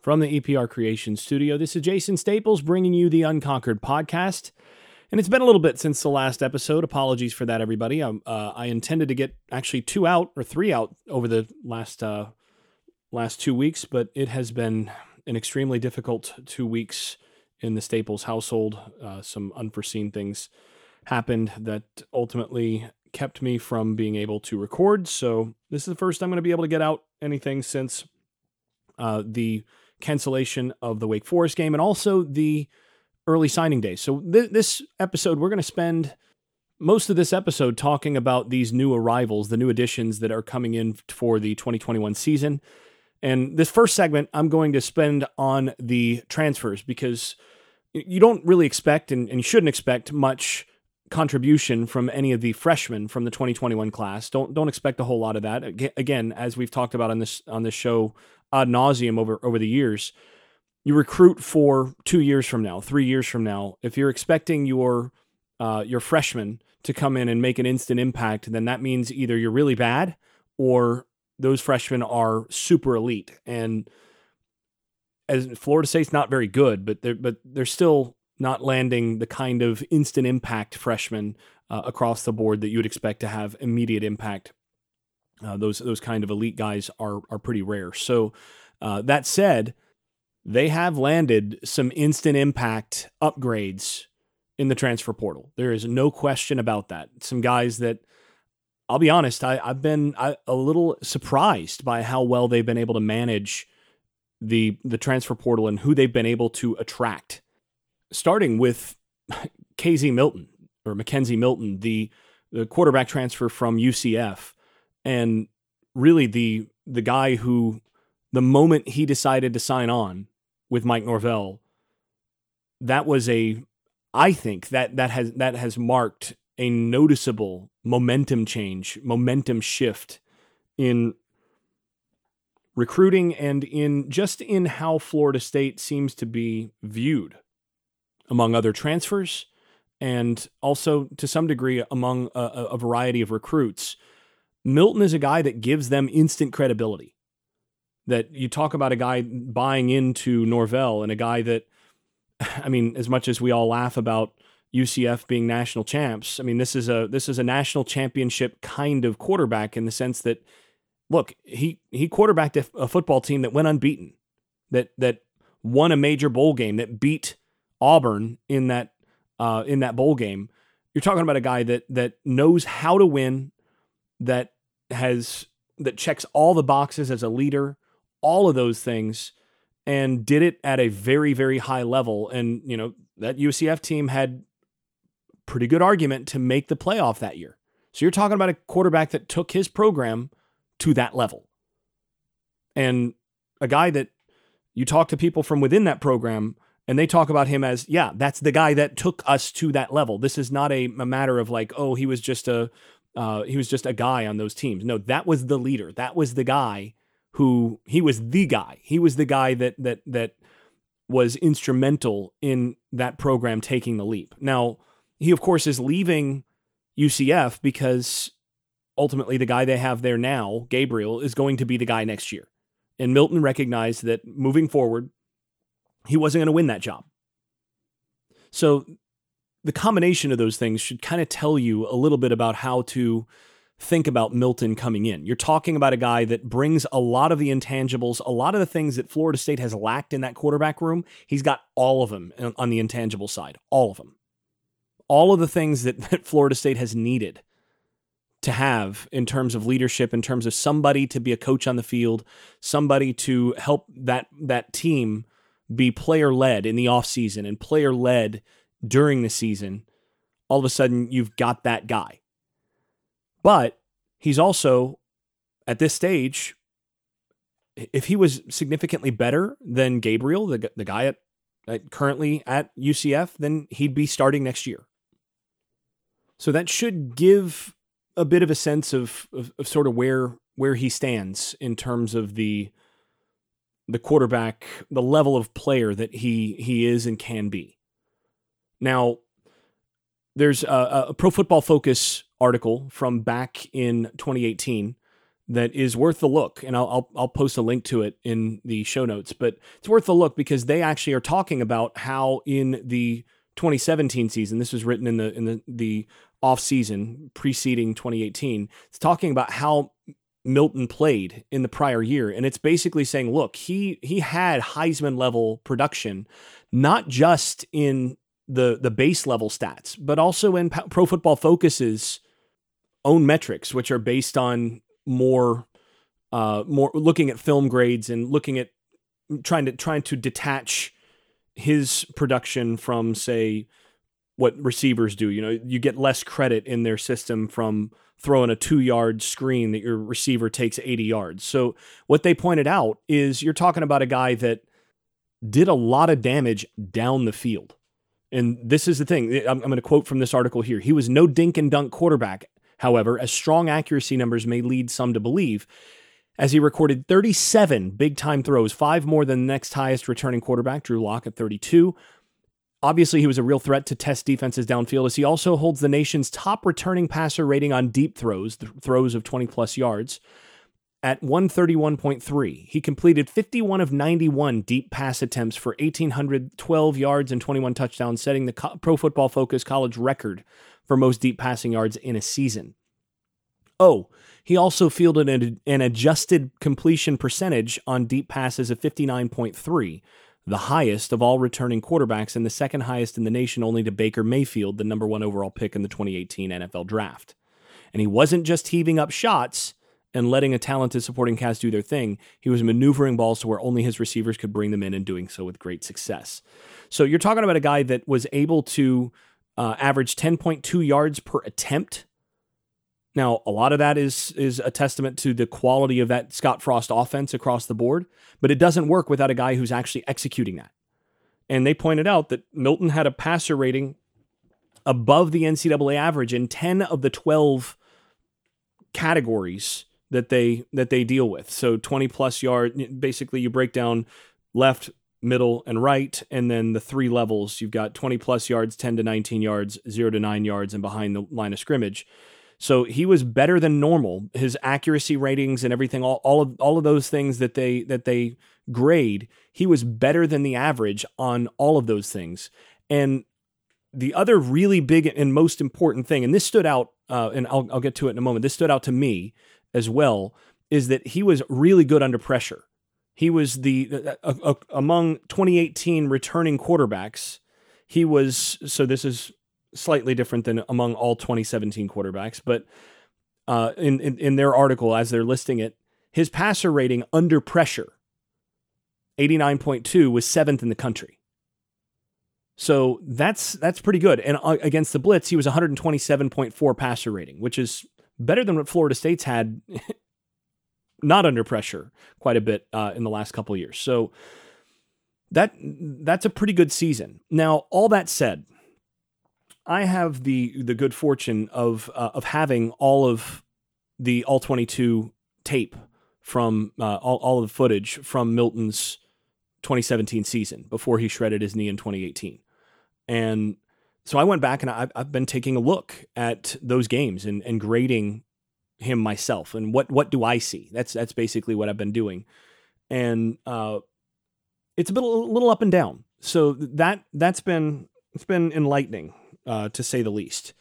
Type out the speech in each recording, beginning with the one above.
From the EPR Creation Studio, this is Jason Staples bringing you the Unconquered podcast. And it's been a little bit since the last episode. Apologies for that, everybody. Um, uh, I intended to get actually two out or three out over the last uh, last two weeks, but it has been an extremely difficult two weeks in the Staples household. Uh, some unforeseen things happened that ultimately kept me from being able to record. So this is the first I'm going to be able to get out anything since uh, the cancellation of the Wake Forest game and also the early signing day. So th- this episode, we're going to spend most of this episode talking about these new arrivals, the new additions that are coming in for the 2021 season. And this first segment, I'm going to spend on the transfers because you don't really expect and, and you shouldn't expect much contribution from any of the freshmen from the 2021 class. Don't don't expect a whole lot of that. Again, as we've talked about on this on this show ad nauseum over over the years, you recruit for two years from now, three years from now. If you're expecting your uh, your freshman to come in and make an instant impact, then that means either you're really bad or those freshmen are super elite. And as Florida State's not very good, but they're but they're still not landing the kind of instant impact freshmen uh, across the board that you would expect to have immediate impact. Uh, those those kind of elite guys are are pretty rare. So uh, that said, they have landed some instant impact upgrades in the transfer portal. There is no question about that. Some guys that I'll be honest, I, have been I, a little surprised by how well they've been able to manage the the transfer portal and who they've been able to attract. Starting with KZ Milton or McKenzie Milton, the the quarterback transfer from UCF, and really the the guy who the moment he decided to sign on with Mike Norvell, that was a I think that that has that has marked a noticeable momentum change, momentum shift in recruiting and in just in how Florida State seems to be viewed among other transfers and also to some degree among a, a, variety of recruits. Milton is a guy that gives them instant credibility. That you talk about a guy buying into Norvell and a guy that, I mean, as much as we all laugh about UCF being national champs. I mean, this is a this is a national championship kind of quarterback in the sense that look, he he quarterbacked a, a football team that went unbeaten, that that won a major bowl game, that beat Auburn in that uh, in that bowl game. You're talking about a guy that that knows how to win, that has that checks all the boxes as a leader, all of those things, and did it at a very very high level. And you know that UCF team had pretty good argument to make the playoff that year. So you're talking about a quarterback that took his program to that level. And a guy that you talk to people from within that program and they talk about him as, yeah, that's the guy that took us to that level. This is not a, a matter of like, oh, he was just a uh, he was just a guy on those teams. No, that was the leader. That was the guy who he was the guy. He was the guy that that that was instrumental in that program taking the leap. Now, he, of course, is leaving UCF because ultimately the guy they have there now, Gabriel, is going to be the guy next year. And Milton recognized that moving forward, he wasn't going to win that job. So the combination of those things should kind of tell you a little bit about how to think about Milton coming in. You're talking about a guy that brings a lot of the intangibles, a lot of the things that Florida State has lacked in that quarterback room. He's got all of them on the intangible side, all of them all of the things that, that Florida State has needed to have in terms of leadership, in terms of somebody to be a coach on the field, somebody to help that that team be player led in the offseason and player led during the season, all of a sudden you've got that guy. But he's also at this stage, if he was significantly better than Gabriel, the, the guy at, at currently at UCF, then he'd be starting next year. So that should give a bit of a sense of, of, of sort of where where he stands in terms of the the quarterback, the level of player that he he is and can be. Now, there's a, a Pro Football Focus article from back in 2018 that is worth the look, and I'll, I'll I'll post a link to it in the show notes. But it's worth the look because they actually are talking about how in the 2017 season, this was written in the in the the off season preceding 2018. It's talking about how Milton played in the prior year, and it's basically saying, look, he he had Heisman level production, not just in the the base level stats, but also in Pro Football Focus's own metrics, which are based on more uh, more looking at film grades and looking at trying to trying to detach his production from say what receivers do. You know, you get less credit in their system from throwing a two yard screen that your receiver takes 80 yards. So, what they pointed out is you're talking about a guy that did a lot of damage down the field. And this is the thing. Eh, I'm, I'm going to quote from this article here. He was no dink and dunk quarterback, however, as strong accuracy numbers may lead some to believe, as he recorded 37 big time throws, five more than the next highest returning quarterback, Drew Lock, at 32. Obviously, he was a real threat to test defenses downfield as he also holds the nation's top returning passer rating on deep throws, throws of 20 plus yards at 131.3. He completed 51 of 91 deep pass attempts for 1,812 yards and 21 touchdowns, setting the Pro Football Focus college record for most deep passing yards in a season. Oh, he also fielded an, an adjusted completion percentage on deep passes of 59.3, the highest of all returning quarterbacks and the second highest in the nation, only to Baker Mayfield, the number one overall pick in the 2018 NFL Draft. And he wasn't just heaving up shots and letting a talented supporting cast do their thing, he was maneuvering balls to where only his receivers could bring them in and doing so with great success. So you're talking about a guy that was able to uh, average 10.2 yards per attempt. Now, a lot of that is is a testament to the quality of that Scott Frost offense across the board, but it doesn't work without a guy who's actually executing that. And they pointed out that Milton had a passer rating above the NCAA average in 10 of the 12 categories that they that they deal with. So 20 plus yard basically you break down left, middle and right and then the three levels you've got 20 plus yards, 10 to 19 yards, 0 to 9 yards and behind the line of scrimmage. So he was better than normal. His accuracy ratings and everything all, all of all of those things that they that they grade, he was better than the average on all of those things. And the other really big and most important thing, and this stood out, uh, and I'll, I'll get to it in a moment. This stood out to me as well is that he was really good under pressure. He was the uh, uh, among 2018 returning quarterbacks. He was so this is slightly different than among all 2017 quarterbacks, but uh, in, in in their article as they're listing it, his passer rating under pressure, 89.2, was seventh in the country. So that's that's pretty good. And uh, against the blitz, he was 127.4 passer rating, which is better than what Florida State's had, not under pressure quite a bit uh, in the last couple years. So that that's a pretty good season. Now, all that said, I have the the good fortune of uh, of having all of the all twenty two tape from uh, all all of the footage from Milton's 2017 season before he shredded his knee in 2018, and so I went back and I've, I've been taking a look at those games and, and grading him myself and what what do I see? That's that's basically what I've been doing, and uh, it's a, bit, a little up and down. So that that's been it's been enlightening uh, to say the least.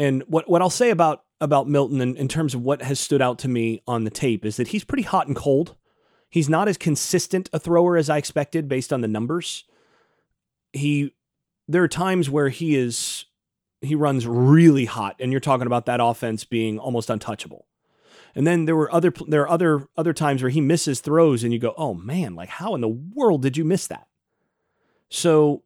And what what I'll say about about Milton in, in terms of what has stood out to me on the tape is that he's pretty hot and cold. He's not as consistent a thrower as I expected based on the numbers. He there are times where he is he runs really hot and you're talking about that offense being almost untouchable. And then there were other there are other other times where he misses throws and you go, "Oh man, like how in the world did you miss that?" So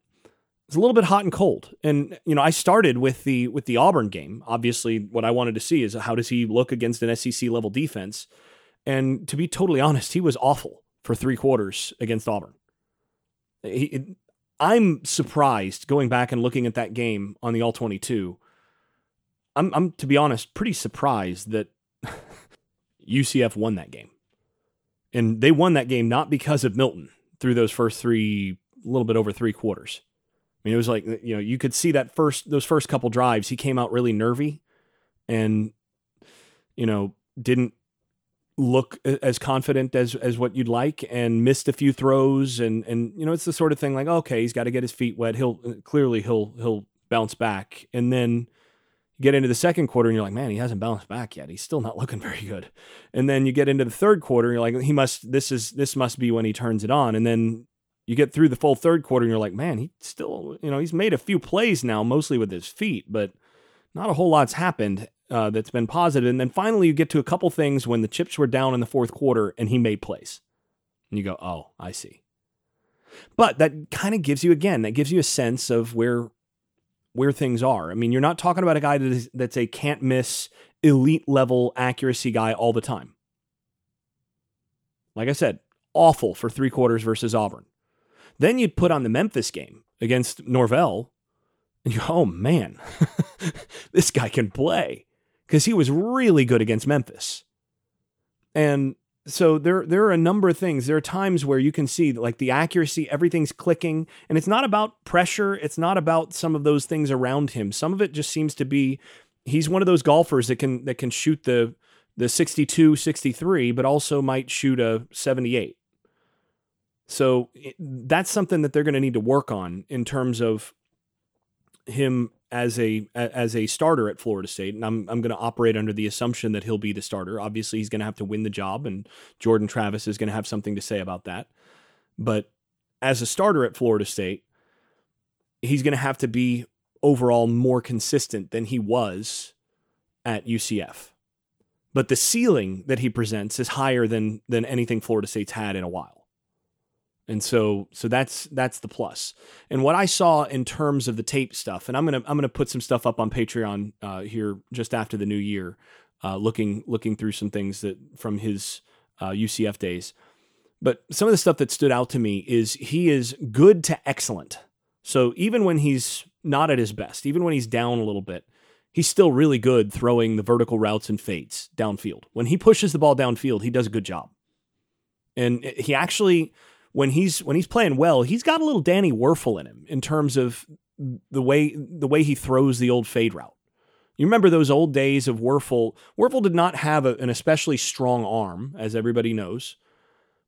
it's a little bit hot and cold. And you know, I started with the with the Auburn game. Obviously, what I wanted to see is how does he look against an SEC level defense? And to be totally honest, he was awful for 3 quarters against Auburn. He, I'm surprised going back and looking at that game on the All 22. I'm, I'm to be honest, pretty surprised that UCF won that game. And they won that game not because of Milton through those first three, a little bit over three quarters. I mean, it was like, you know, you could see that first, those first couple drives, he came out really nervy and, you know, didn't look as confident as as what you'd like and missed a few throws and and you know it's the sort of thing like okay he's got to get his feet wet. He'll uh, clearly he'll he'll bounce back. And then get into the second quarter and you're like man he hasn't bounced back yet. He's still not looking very good. And then you get into the third quarter and you're like he must this is this must be when he turns it on. And then you get through the full third quarter and you're like man he still you know he's made a few plays now mostly with his feet but not a whole lot's happened uh, that's been positive. And then finally, you get to a couple things when the chips were down in the fourth quarter and he made plays. And you go, oh, I see. But that kind of gives you, again, that gives you a sense of where where things are. I mean, you're not talking about a guy that is, that's a can't miss elite level accuracy guy all the time. Like I said, awful for three quarters versus Auburn. Then you'd put on the Memphis game against Norvell, and you oh man, this guy can play because he was really good against Memphis. And so there there are a number of things. There are times where you can see like the accuracy, everything's clicking, and it's not about pressure, it's not about some of those things around him. Some of it just seems to be he's one of those golfers that can that can shoot the the 62, 63, but also might shoot a 78. So that's something that they're going to need to work on in terms of him as a as a starter at Florida State, and I'm I'm going to operate under the assumption that he'll be the starter. Obviously, he's going to have to win the job, and Jordan Travis is going to have something to say about that. But as a starter at Florida State, he's going to have to be overall more consistent than he was at UCF. But the ceiling that he presents is higher than than anything Florida State's had in a while. And so so that's that's the plus. And what I saw in terms of the tape stuff, and I'm gonna I'm gonna put some stuff up on Patreon uh, here just after the new year, uh, looking looking through some things that from his uh, UCF days. But some of the stuff that stood out to me is he is good to excellent. So even when he's not at his best, even when he's down a little bit, he's still really good throwing the vertical routes and fades downfield. When he pushes the ball downfield, he does a good job. And he actually when he's when he's playing well, he's got a little Danny Wuerffel in him in terms of the way the way he throws the old fade route. You remember those old days of Wuerffel? Wuerffel did not have a, an especially strong arm, as everybody knows.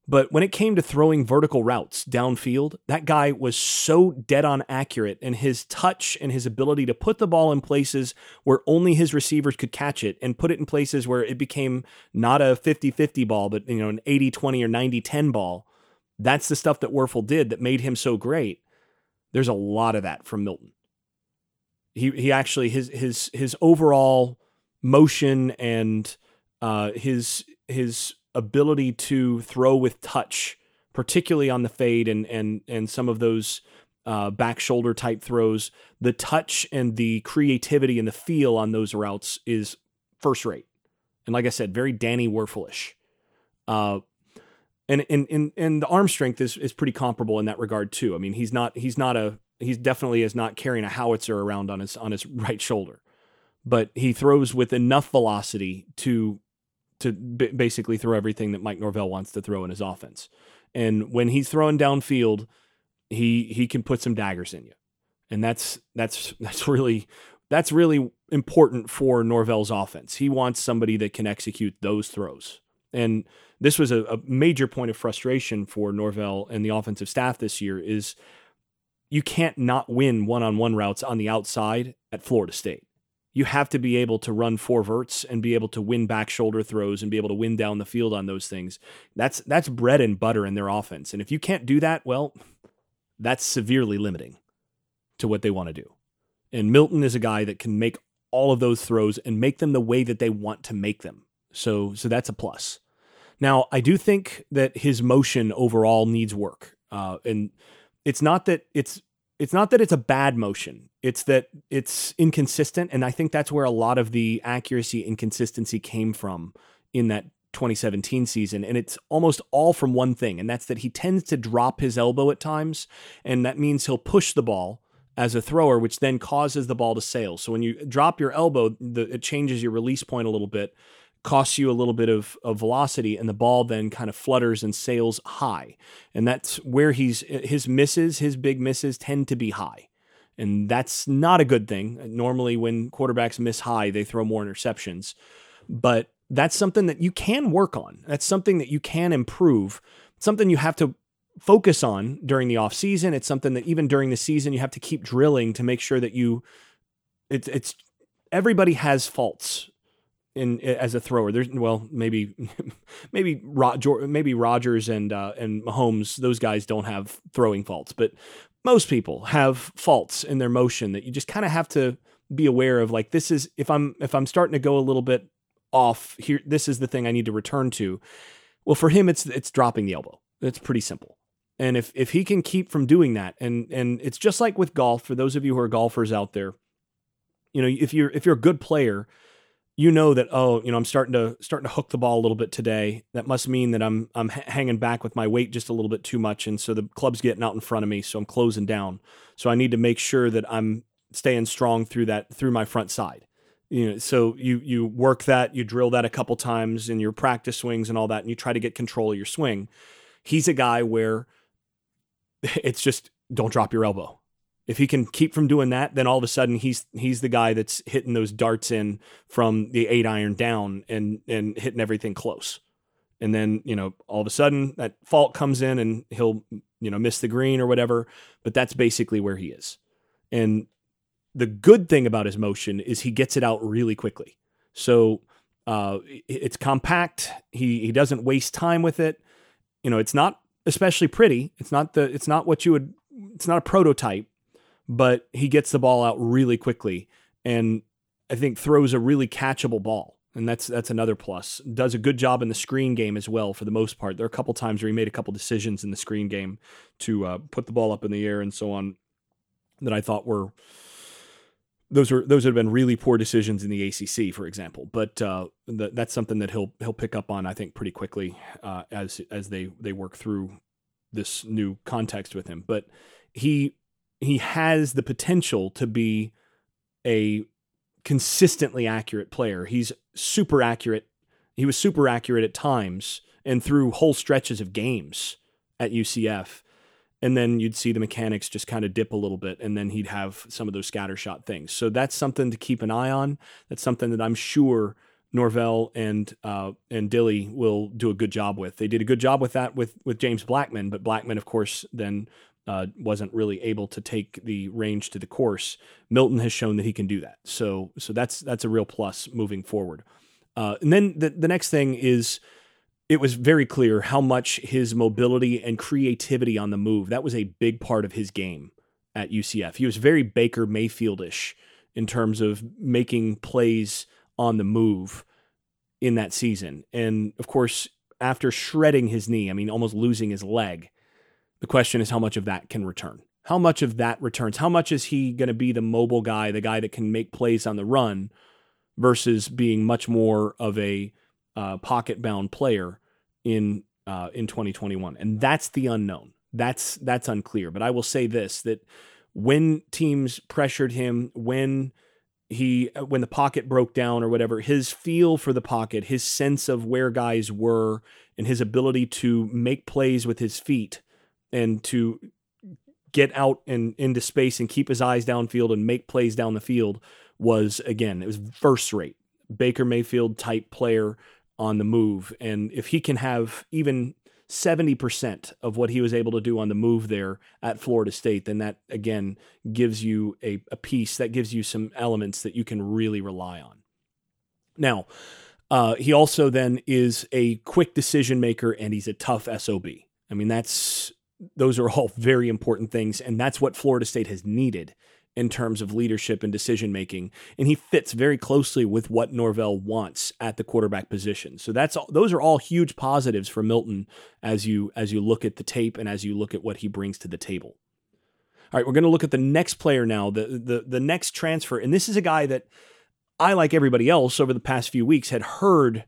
But when it came to throwing vertical routes downfield, that guy was so dead on accurate, and his touch and his ability to put the ball in places where only his receivers could catch it and put it in places where it became not a 50 50 ball, but you know, an 80 20 or 90 10 ball that's the stuff that Wuerffel did that made him so great. There's a lot of that from Milton. He he actually his his his overall motion and uh, his his ability to throw with touch, particularly on the fade and and and some of those uh, back shoulder type throws, the touch and the creativity and the feel on those routes is first rate. And like I said, very Danny Wuerffelish. Uh, and and and and the arm strength is is pretty comparable in that regard too. I mean, he's not he's not a he's definitely is not carrying a howitzer around on his on his right shoulder, but he throws with enough velocity to to b- basically throw everything that Mike Norvell wants to throw in his offense. And when he's throwing downfield, he he can put some daggers in you, and that's that's that's really that's really important for Norvell's offense. He wants somebody that can execute those throws. And this was a, a major point of frustration for Norvell and the offensive staff this year is you can't not win one-on-one routes on the outside at Florida State. You have to be able to run four verts and be able to win back shoulder throws and be able to win down the field on those things. That's that's bread and butter in their offense. And if you can't do that, well, that's severely limiting to what they want to do. And Milton is a guy that can make all of those throws and make them the way that they want to make them. So so that's a plus. Now, I do think that his motion overall needs work, uh, and it's not that it's it's not that it's a bad motion. It's that it's inconsistent, and I think that's where a lot of the accuracy inconsistency came from in that 2017 season. And it's almost all from one thing, and that's that he tends to drop his elbow at times, and that means he'll push the ball as a thrower, which then causes the ball to sail. So when you drop your elbow, the, it changes your release point a little bit, costs you a little bit of, of velocity and the ball then kind of flutters and sails high and that's where he's his misses his big misses tend to be high and that's not a good thing normally when quarterbacks miss high they throw more interceptions but that's something that you can work on. That's something that you can improve. Something you have to focus on during the off season. It's something that even during the season you have to keep drilling to make sure that you it's it's everybody has faults in as a thrower. There's well maybe maybe maybe Rodgers and uh, and Mahomes those guys don't have throwing faults, but most people have faults in their motion that you just kind of have to be aware of. Like this is if I'm if I'm starting to go a little bit off here, this is the thing I need to return to. Well, for him, it's it's dropping the elbow. It's pretty simple. And if if he can keep from doing that, and and it's just like with golf. For those of you who are golfers out there, you know if you're if you're a good player, you know that oh you know I'm starting to starting to hook the ball a little bit today. That must mean that I'm I'm hanging back with my weight just a little bit too much, and so the club's getting out in front of me, so I'm closing down. So I need to make sure that I'm staying strong through that through my front side you know so you you work that you drill that a couple times in your practice swings and all that and you try to get control of your swing he's a guy where it's just don't drop your elbow. If he can keep from doing that, then all of a sudden he's he's the guy that's hitting those darts in from the eight iron down and and hitting everything close. And then, you know, all of a sudden that fault comes in and he'll, you know, miss the green or whatever. But that's basically where he is. And the good thing about his motion is he gets it out really quickly. So uh, it's compact. He he doesn't waste time with it. You know, it's not especially pretty. It's not the it's not what you would it's not a prototype, but he gets the ball out really quickly and I think throws a really catchable ball. And that's that's another plus. Does a good job in the screen game as well for the most part. There are a couple times where he made a couple decisions in the screen game to uh, put the ball up in the air and so on that I thought were those are those have been really poor decisions in the ACC, for example. But uh, the, that's something that he'll he'll pick up on, I think, pretty quickly uh, as as they they work through this new context with him. But he he has the potential to be a consistently accurate player. He's super accurate. He was super accurate at times and through whole stretches of games at UCF and then you'd see the mechanics just kind of dip a little bit and then he'd have some of those scattershot things so that's something to keep an eye on that's something that i'm sure norvell and uh, and dilly will do a good job with they did a good job with that with with james blackman but blackman of course then uh, wasn't really able to take the range to the course milton has shown that he can do that so so that's that's a real plus moving forward uh, and then the, the next thing is it was very clear how much his mobility and creativity on the move that was a big part of his game at UCF. He was very Baker Mayfieldish in terms of making plays on the move in that season. And of course, after shredding his knee, I mean almost losing his leg, the question is how much of that can return. How much of that returns? How much is he going to be the mobile guy, the guy that can make plays on the run versus being much more of a uh, pocket bound player in uh, in 2021, and that's the unknown. That's that's unclear. But I will say this: that when teams pressured him, when he when the pocket broke down or whatever, his feel for the pocket, his sense of where guys were, and his ability to make plays with his feet and to get out and into space and keep his eyes downfield and make plays down the field was again it was first rate Baker Mayfield type player on the move. And if he can have even 70% of what he was able to do on the move there at Florida State, then that again gives you a, a piece that gives you some elements that you can really rely on. Now, uh, he also then is a quick decision maker and he's a tough SOB. I mean, that's those are all very important things, and that's what Florida State has needed in terms of leadership and decision making, and he fits very closely with what Norvell wants at the quarterback position. So that's all, those are all huge positives for Milton as you as you look at the tape and as you look at what he brings to the table. All right, we're going to look at the next player now, the the the next transfer, and this is a guy that I, like everybody else, over the past few weeks had heard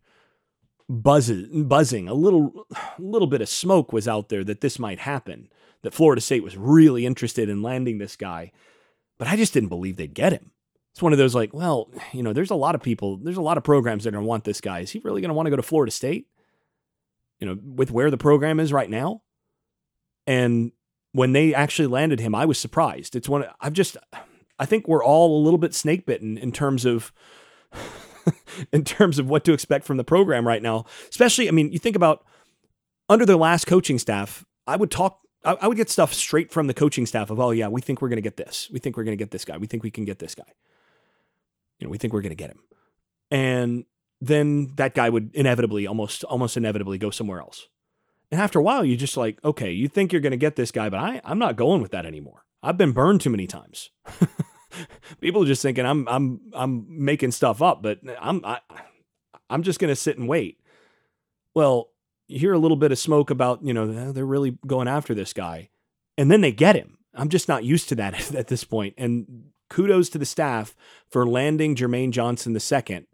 buzzing, buzzing a little, little bit of smoke was out there that this might happen. That Florida State was really interested in landing this guy but I just didn't believe they'd get him. It's one of those like, well, you know, there's a lot of people, there's a lot of programs that are going to want this guy. Is he really going to want to go to Florida State? You know, with where the program is right now? And when they actually landed him, I was surprised. It's one I've just I think we're all a little bit snake bitten in terms of in terms of what to expect from the program right now. Especially, I mean, you think about under their last coaching staff, I would talk, I, would get stuff straight from the coaching staff of, oh, yeah, we think we're going to get this. We think we're going to get this guy. We think we can get this guy. You know, we think we're going to get him. And then that guy would inevitably, almost, almost inevitably go somewhere else. And after a while, you just like, okay, you think you're going to get this guy, but I, I'm not going with that anymore. I've been burned too many times. People are just thinking I'm I'm I'm making stuff up, but I'm I, I'm just going to sit and wait. Well, you hear a little bit of smoke about you know they're really going after this guy, and then they get him. I'm just not used to that at this point. And kudos to the staff for landing Jermaine Johnson the second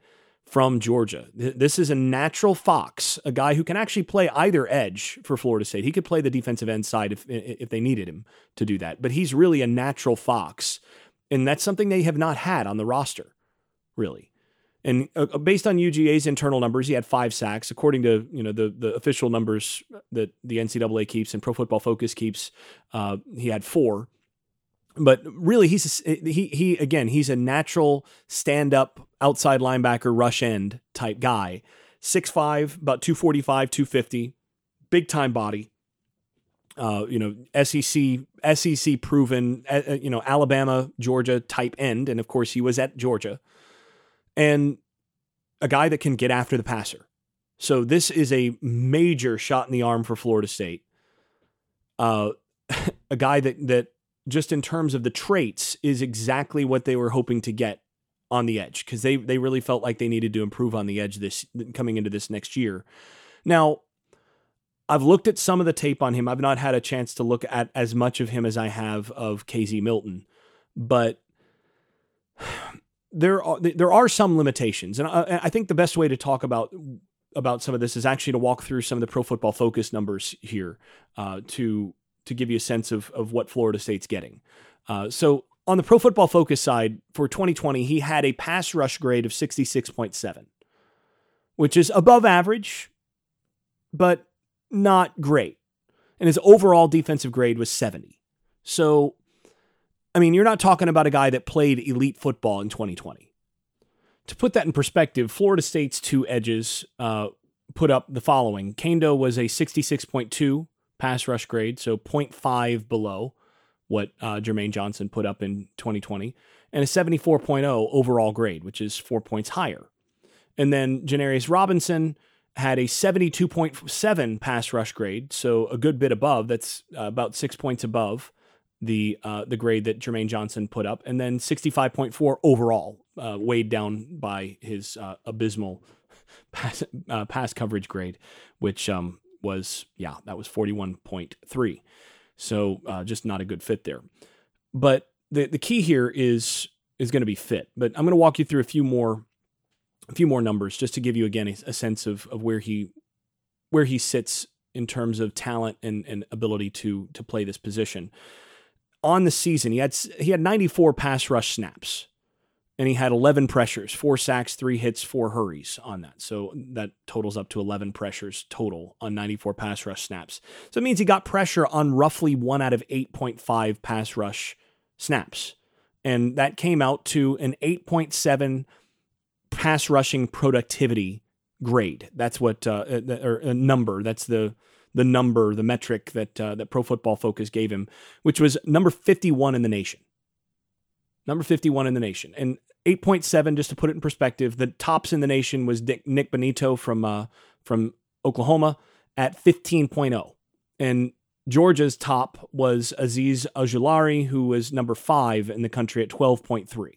from Georgia. This is a natural fox, a guy who can actually play either edge for Florida State. He could play the defensive end side if if they needed him to do that. But he's really a natural fox, and that's something they have not had on the roster, really. And uh, uh based on UGA's internal numbers, he had five sacks. According to you know the the official numbers that the NCAA keeps and Pro Football Focus keeps, uh, he had four but really he's a, he he again he's a natural stand up outside linebacker rush end type guy 6'5 about 245 250 big time body uh, you know SEC SEC proven uh, uh, you know Alabama Georgia type end. And of course he was at Georgia. And a guy that can get after the passer. So this is a major shot in the arm for Florida State. Uh, a guy that that just in terms of the traits, is exactly what they were hoping to get on the edge. Because they they really felt like they needed to improve on the edge this coming into this next year. Now, I've looked at some of the tape on him. I've not had a chance to look at as much of him as I have of KZ Milton, but there are there are some limitations, and I, I think the best way to talk about about some of this is actually to walk through some of the Pro Football Focus numbers here uh, to to give you a sense of, of what Florida State's getting. Uh, so on the Pro Football Focus side for 2020, he had a pass rush grade of 66.7, which is above average, but not great. And his overall defensive grade was 70. So, I mean, you're not talking about a guy that played elite football in 2020. To put that in perspective, Florida State's two edges uh, put up the following. Kaindoh was a 66.2 pass rush grade, so 0.5 below what uh, Jermaine Johnson put up in 2020, and a 74.0 overall grade, which is four points higher. And then Janarius Robinson had a 72.7 pass rush grade, so a good bit above. That's uh, about six points above the uh, the grade that Jermaine Johnson put up, and then 65.4 overall, uh, weighed down by his uh, abysmal pass uh, pass coverage grade, which um, was, yeah, that was 41.3. So uh, just not a good fit there. But the, the key here is is going to be fit. But I'm going to walk you through a few more a few more numbers just to give you again a, a sense of, of where he where he sits in terms of talent and, and ability to to play this position. On the season, he had he had 94 pass rush snaps and he had 11 pressures, four sacks, three hits, four hurries on that. So that totals up to 11 pressures total on 94 pass rush snaps. So it means he got pressure on roughly one out of 8.5 pass rush snaps. And that came out to an 8.7 pass rushing productivity grade. That's what, uh, uh or a number. That's the, the number, the metric that, uh, that Pro Football Focus gave him, which was number 51 in the nation number 51 in the nation. And 8.7, just to put it in perspective, the tops in the nation was Dick, Nik Bonitto from uh, from Oklahoma at 15.0. And Georgia's top was Azeez Ojulari, who was number five in the country at 12.3.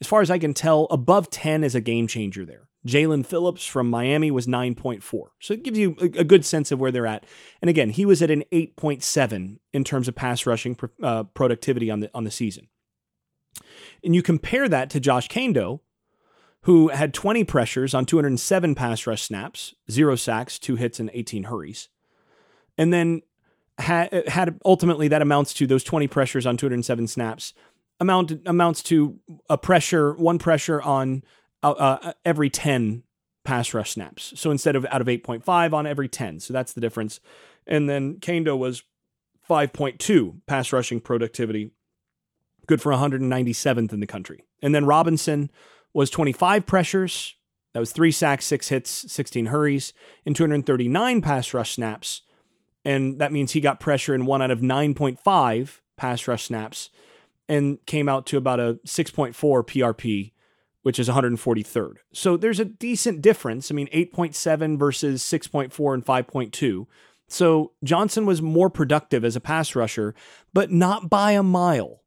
As far as I can tell, above 10 is a game changer there. Jaelan Phillips from Miami was 9.4. So it gives you a, good sense of where they're at. And again, he was at an 8.7 in terms of pass rushing uh, productivity on the on the season. And you compare that to Josh Kaindoh, who had 20 pressures on 207 pass rush snaps, zero sacks, two hits, and 18 hurries. And then had, had ultimately that amounts to those 20 pressures on 207 snaps amount amounts to a pressure, one pressure on uh, uh, every 10 pass rush snaps. So instead of out of 8.5 on every 10. So that's the difference. And then Kaindoh was 5.2 pass rushing productivity good for 197th in the country. And then Robinson was 25 pressures That was three sacks, six hits, 16 hurries, and 239 pass rush snaps. And that means he got pressure in one out of 9.5 pass rush snaps and came out to about a 6.4 PRP, which is 143rd. So there's a decent difference. I mean, 8.7 versus 6.4 and 5.2. So Johnson was more productive as a pass rusher, but not by a mile,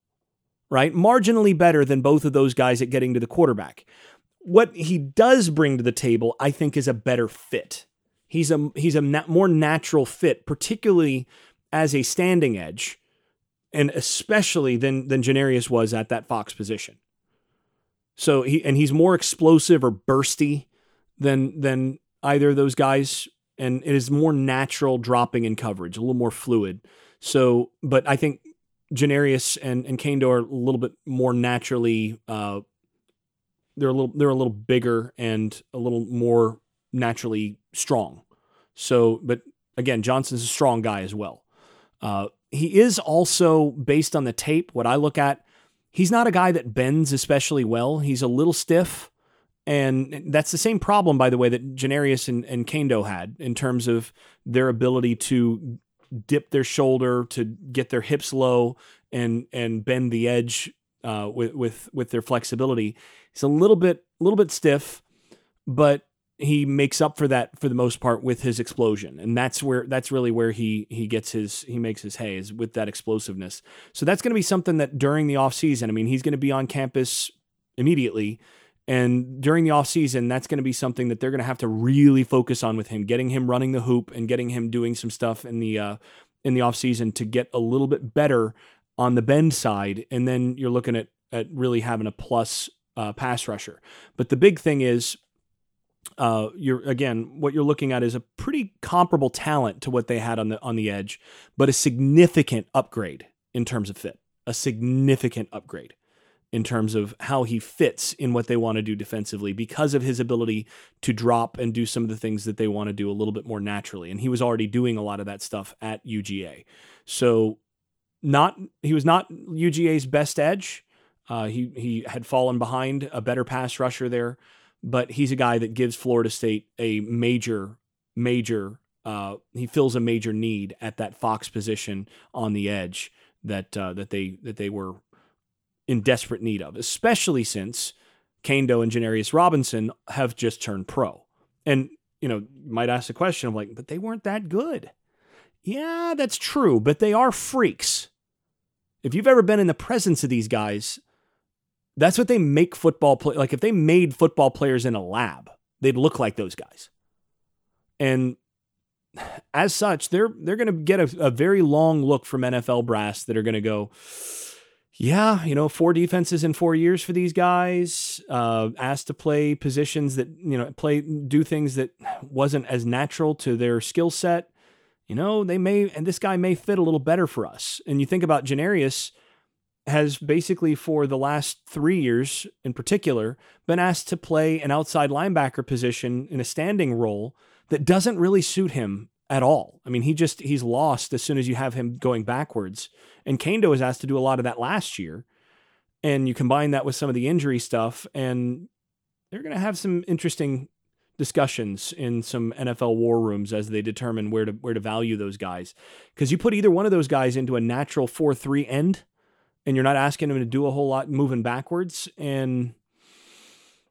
right? Marginally better than both of those guys at getting to the quarterback. What he does bring to the table, I think, is a better fit. He's a he's a na- more natural fit, particularly as a standing edge, and especially than than Janarius was at that Fox position. So he and he's more explosive or bursty than than either of those guys and it is more natural dropping in coverage, a little more fluid. So, but I think Janarius and and Kaindoh are a little bit more naturally. Uh, they're a little they're a little bigger and a little more naturally strong. So, but again, Johnson's a strong guy as well. Uh, he is also based on the tape. What I look at, he's not a guy that bends especially well. He's a little stiff. And that's the same problem, by the way, that Janarius and, and Kaindoh had in terms of their ability to dip their shoulder, to get their hips low, and and bend the edge uh, with with with their flexibility. He's a little bit a little bit stiff, but he makes up for that for the most part with his explosion, and that's where that's really where he he gets his he makes his hay is with that explosiveness. So that's going to be something that during the off season, I mean, he's going to be on campus immediately and during the offseason, that's going to be something that they're going to have to really focus on with him, getting him running the hoop and getting him doing some stuff in the uh, in the offseason to get a little bit better on the bend side. And then you're looking at at really having a plus uh, pass rusher. But the big thing is, uh, you're again, what you're looking at is a pretty comparable talent to what they had on the on the edge, but a significant upgrade in terms of fit. A significant upgrade in terms of how he fits in what they want to do defensively because of his ability to drop and do some of the things that they want to do a little bit more naturally. And he was already doing a lot of that stuff at UGA. So not he was not UGA's best edge. Uh, he he had fallen behind a better pass rusher there, but he's a guy that gives Florida State a major major uh, he fills a major need at that Fox position on the edge that uh, that they that they were in desperate need of, especially since Kaindoh and Janarius Robinson have just turned pro. And, you know, you might ask the question of like, but they weren't that good. Yeah, that's true, but they are freaks. If you've ever been in the presence of these guys, that's what they make football play like if they made football players in a lab, they'd look like those guys. And as such, they're they're going to get a, a very long look from NFL brass that are going to go, yeah, you know, four defenses in four years for these guys, uh, asked to play positions that, you know, play, do things that wasn't as natural to their skill set. You know, they may, and this guy may fit a little better for us. And you think about Janarius has basically for the last three years in particular been asked to play an outside linebacker position in a standing role that doesn't really suit him at all. I mean, he just he's lost as soon as you have him going backwards. And Kaindoh was asked to do a lot of that last year. And you combine that with some of the injury stuff, and they're going to have some interesting discussions in some NFL war rooms as they determine where to where to value those guys. Because you put either one of those guys into a natural four three end, and you're not asking them to do a whole lot moving backwards, and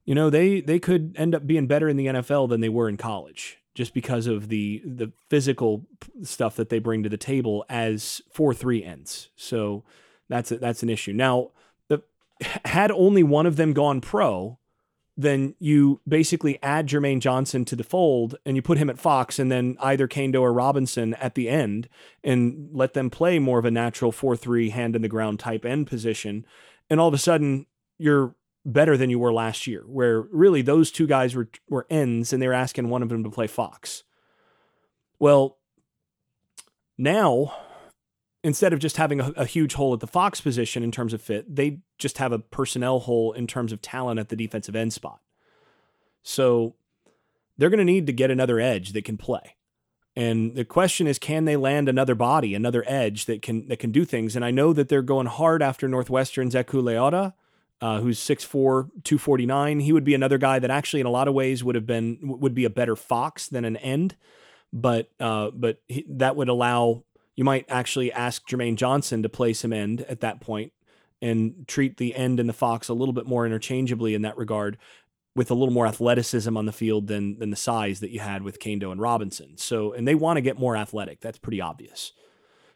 you know they they could end up being better in the NFL than they were in college just because of the the physical stuff that they bring to the table as four three ends. So that's a, that's an issue. Now, the, had only one of them gone pro, then you basically add Jermaine Johnson to the fold and you put him at Fox and then either Kaindoh or Robinson at the end and let them play more of a natural 4 3 hand in the ground type end position. And all of a sudden, you're better than you were last year, where really those two guys were were ends and they were asking one of them to play Fox. Well, now instead of just having a, a, huge hole at the Fox position in terms of fit, they just have a personnel hole in terms of talent at the defensive end spot. So they're going to need to get another edge that can play. And the question is, can they land another body, another edge that can that can do things? And I know that they're going hard after Northwestern's Eku Leota, uh, who's 6'4", 249. He would be another guy that actually, in a lot of ways, would have been would be a better fox than an end. But uh, but he, that would allow you might actually ask Jermaine Johnson to play some end at that point and treat the end and the fox a little bit more interchangeably in that regard with a little more athleticism on the field than than the size that you had with Kaindoh and Robinson. So, and they want to get more athletic. That's pretty obvious.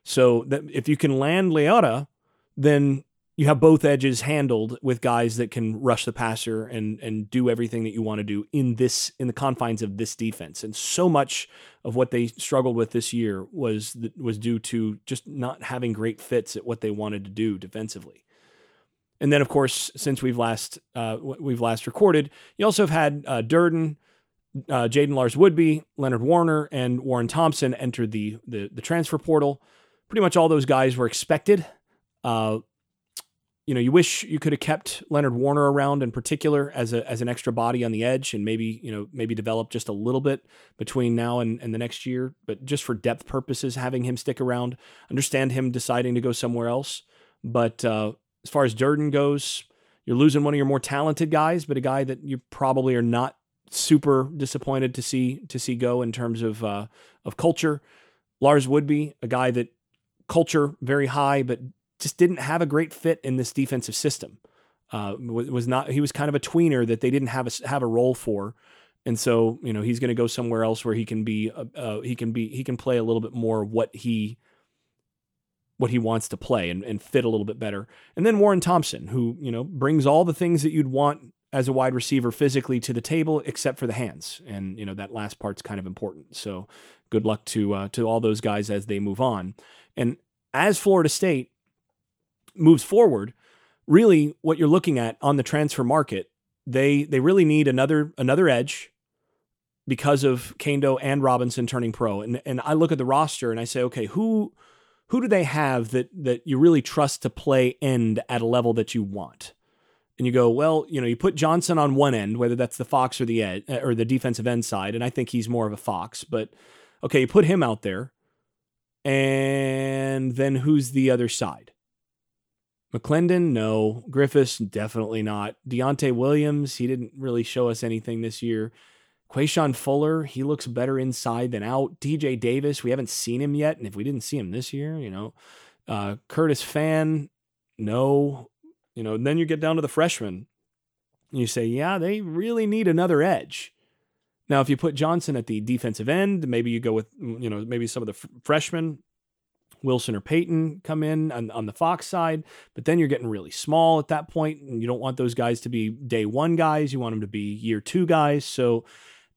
So, that if you can land Leota, then you have both edges handled with guys that can rush the passer and and do everything that you want to do in this in the confines of this defense. And so much of what they struggled with this year was was due to just not having great fits at what they wanted to do defensively. And then, of course, since we've last uh, we've last recorded, you also have had uh, Durden, uh, Jaiden Lars Woodbey, Leonard Warner, and Warren Thompson enter the, the, the transfer portal. Pretty much all those guys were expected. Uh, you know, you wish you could have kept Leonard Warner around in particular as a as an extra body on the edge, and maybe you know maybe develop just a little bit between now and, and the next year. But just for depth purposes, having him stick around, understand him deciding to go somewhere else. But uh, as far as Durden goes, you're losing one of your more talented guys, but a guy that you probably are not super disappointed to see to see go in terms of uh, of culture. Lars Woodbey, a guy that culture very high, but just didn't have a great fit in this defensive system. Uh, was not he was kind of a tweener that they didn't have a have a role for, and so you know he's going to go somewhere else where he can be uh, uh, he can be he can play a little bit more what he what he wants to play and, and fit a little bit better. And then Warren Thompson, who you know brings all the things that you'd want as a wide receiver physically to the table, except for the hands, and you know that last part's kind of important. So good luck to uh, to all those guys as they move on. And as Florida State moves forward, really what you're looking at on the transfer market, they they really need another another edge because of Kaindoh and Robinson turning pro. And and I look at the roster and I say, okay, who who do they have that that you really trust to play end at a level that you want? And you go, well, you know, you put Johnson on one end, whether that's the Fox or the ed, or the defensive end side, and I think he's more of a Fox, but okay, you put him out there. And then who's the other side? McLendon, no. Griffiths, definitely not. Deontay Williams, he didn't really show us anything this year. Quashon Fuller, he looks better inside than out. DJ Davis, we haven't seen him yet. And if we didn't see him this year, you know, uh, Curtis Fan, no. You know, and then you get down to the freshmen. And you say, yeah, they really need another edge. Now, if you put Johnson at the defensive end, maybe you go with, you know, maybe some of the f- freshmen Wilson or Peyton come in on, on the Fox side, but then you're getting really small at that point, and you don't want those guys to be day one guys. You want them to be year two guys. So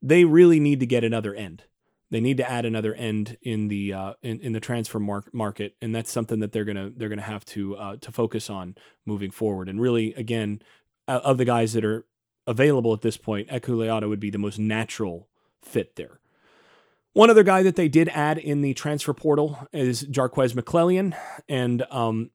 they really need to get another end. They need to add another end in the uh, in, in the transfer mar- market, and that's something that they're gonna they're gonna have to uh, to focus on moving forward. And really, again, of the guys that are available at this point, Eku Leota would be the most natural fit there. One other guy that they did add in the transfer portal is Jarques McClellion, and um,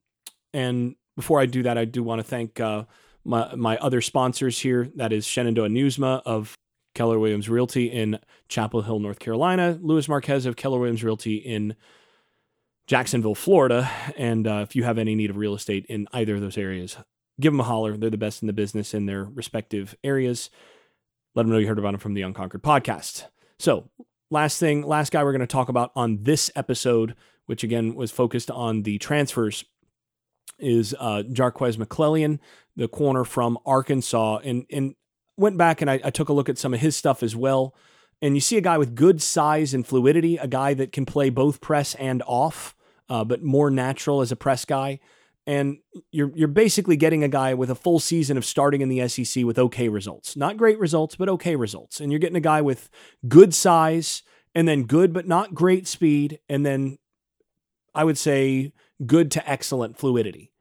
and before I do that, I do want to thank uh, my my other sponsors here. That is Shenandoah Newsma of Keller Williams Realty in Chapel Hill, North Carolina, Louis Marquez of Keller Williams Realty in Jacksonville, Florida. And uh, if you have any need of real estate in either of those areas, give them a holler. They're the best in the business in their respective areas. Let them know you heard about them from the Unconquered podcast. So last thing, last guy we're going to talk about on this episode, which again was focused on the transfers, is uh, Jarques McClellion, the corner from Arkansas, and and went back and I, I took a look at some of his stuff as well. And you see a guy with good size and fluidity, a guy that can play both press and off, uh, but more natural as a press guy and you're you're basically getting a guy with a full season of starting in the SEC with okay results. Not great results, but okay results. And you're getting a guy with good size and then good but not great speed and then I would say good to excellent fluidity.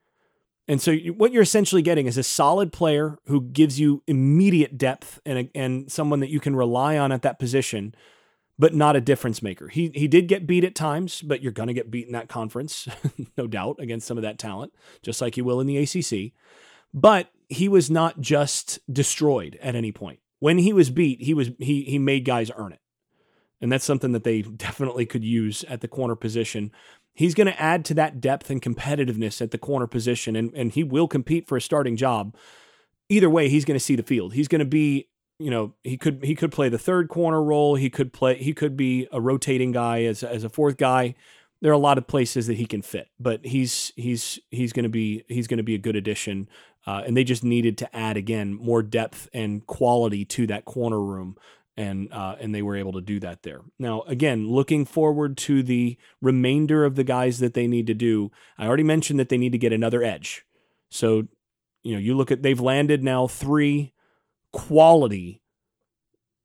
And so what you're essentially getting is a solid player who gives you immediate depth and a, and someone that you can rely on at that position but not a difference maker. He he did get beat at times, but you're going to get beat in that conference, no doubt, against some of that talent, just like you will in the ACC. But he was not just destroyed at any point. When he was beat, he was he he made guys earn it. And that's something that they definitely could use at the corner position He's going to add to that depth and competitiveness at the corner position, and, and he will compete for a starting job. Either way, he's going to see the field. He's going to be, you know, he could he could play the third corner role. He could play. He could be a rotating guy as as a fourth guy. There are a lot of places that he can fit, but he's he's he's going to be he's going to be a good addition. Uh, and they just needed to add again more depth and quality to that corner room and uh, and they were able to do that there. Now, again, looking forward to the remainder of the guys that they need to do. I already mentioned that they need to get another edge. So, you know, you look at they've landed now three quality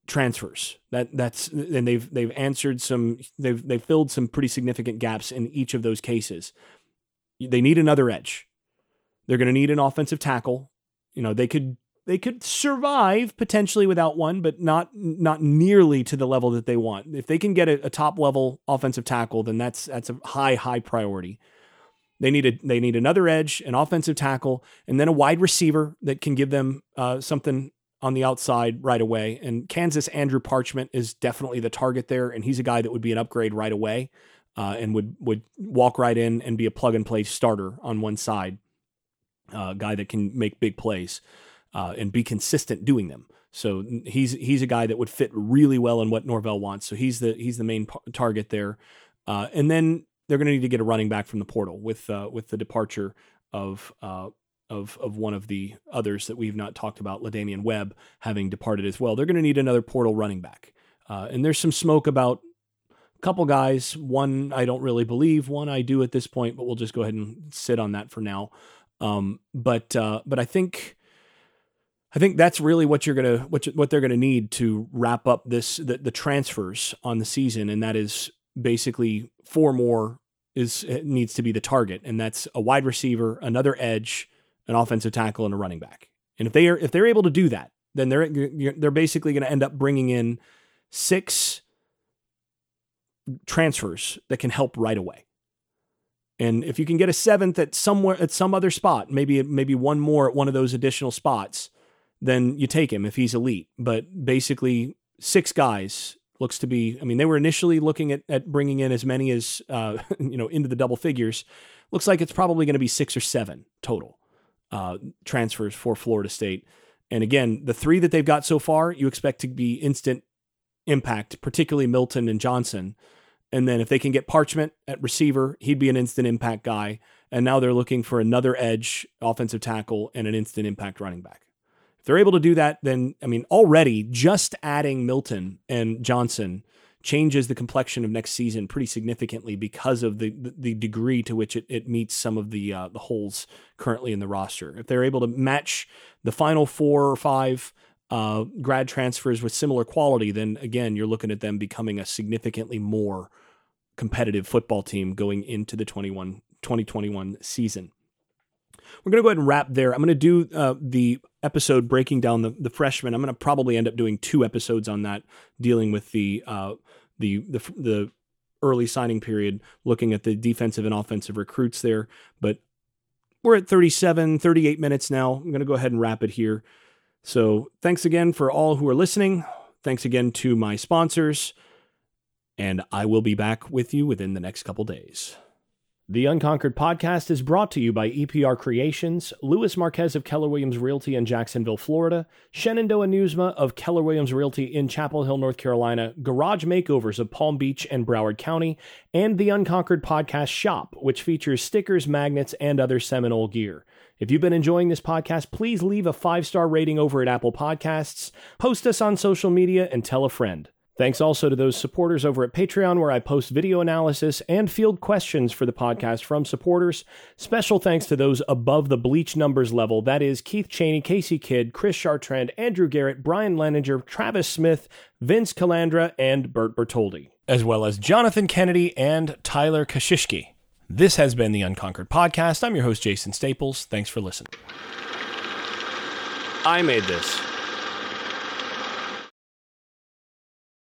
transfers. That that's and they've they've answered some they've they've filled some pretty significant gaps in each of those cases. They need another edge. They're going to need an offensive tackle. You know, they could they could survive potentially without one, but not not nearly to the level that they want. If they can get a, a top level offensive tackle, then that's that's a high high priority. They need a they need another edge, an offensive tackle, and then a wide receiver that can give them uh, something on the outside right away. And Kansas Andrew Parchment is definitely the target there, and he's a guy that would be an upgrade right away, uh, and would would walk right in and be a plug and play starter on one side, uh, guy that can make big plays uh, and be consistent doing them. So he's he's a guy that would fit really well in what Norvell wants. So he's the he's the main target there. Uh, and then they're going to need to get a running back from the portal with uh, with the departure of uh, of of one of the others that we've not talked about, La'Damian Webb having departed as well. They're going to need another portal running back. Uh, and there's some smoke about a couple guys. One I don't really believe. One I do at this point, but we'll just go ahead and sit on that for now. Um, but uh, but I think I think that's really what you're gonna what what they're gonna need to wrap up this the, the transfers on the season, and that is basically four more is needs to be the target, and that's a wide receiver, another edge, an offensive tackle, and a running back. And if they are if they're able to do that, then they're they're basically going to end up bringing in six transfers that can help right away. And if you can get a seventh at somewhere at some other spot, maybe maybe one more at one of those additional spots, then you take him if he's elite. But basically, six guys looks to be. I mean, they were initially looking at, at bringing in as many as uh, you know into the double figures. Looks like it's probably going to be six or seven total uh, transfers for Florida State. And again, the three that they've got so far, you expect to be instant impact, particularly Milton and Johnson. And then if they can get Parchment at receiver, he'd be an instant impact guy. And now they're looking for another edge offensive tackle and an instant impact running back If they're able to do that, then, I mean, already just adding Milton and Johnson changes the complexion of next season pretty significantly because of the the degree to which it, it meets some of the uh, the holes currently in the roster. If they're able to match the final four or five uh, grad transfers with similar quality, then again you're looking at them becoming a significantly more competitive football team going into the 21 2021 season. We're going to go ahead and wrap there. I'm going to do uh, the episode breaking down the, the freshmen. I'm going to probably end up doing two episodes on that, dealing with the uh, the the the early signing period, looking at the defensive and offensive recruits there. But we're at 37, 38 minutes now. I'm going to go ahead and wrap it here. So thanks again for all who are listening. Thanks again to my sponsors. And I will be back with you within the next couple days. The Unconquered podcast is brought to you by EPR Creations, Louis Marquez of Keller Williams Realty in Jacksonville, Florida, Shenandoah Newsma of Keller Williams Realty in Chapel Hill, North Carolina, Garage Makeovers of Palm Beach and Broward County, and the Unconquered Podcast Shop, which features stickers, magnets, and other Seminole gear. If you've been enjoying this podcast, please leave a five star rating over at Apple Podcasts, post us on social media, and tell a friend. Thanks also to those supporters over at Patreon, where I post video analysis and field questions for the podcast from supporters. Special thanks to those above the bleach numbers level that is, Keith Cheney, Casey Kidd, Chris Chartrand, Andrew Garrett, Brian Leninger, Travis Smith, Vince Calandra, and Bert Bertoldi, as well as Jonathan Kennedy and Tyler Kashishki. This has been the Unconquered Podcast. I'm your host, Jason Staples. Thanks for listening. I made this.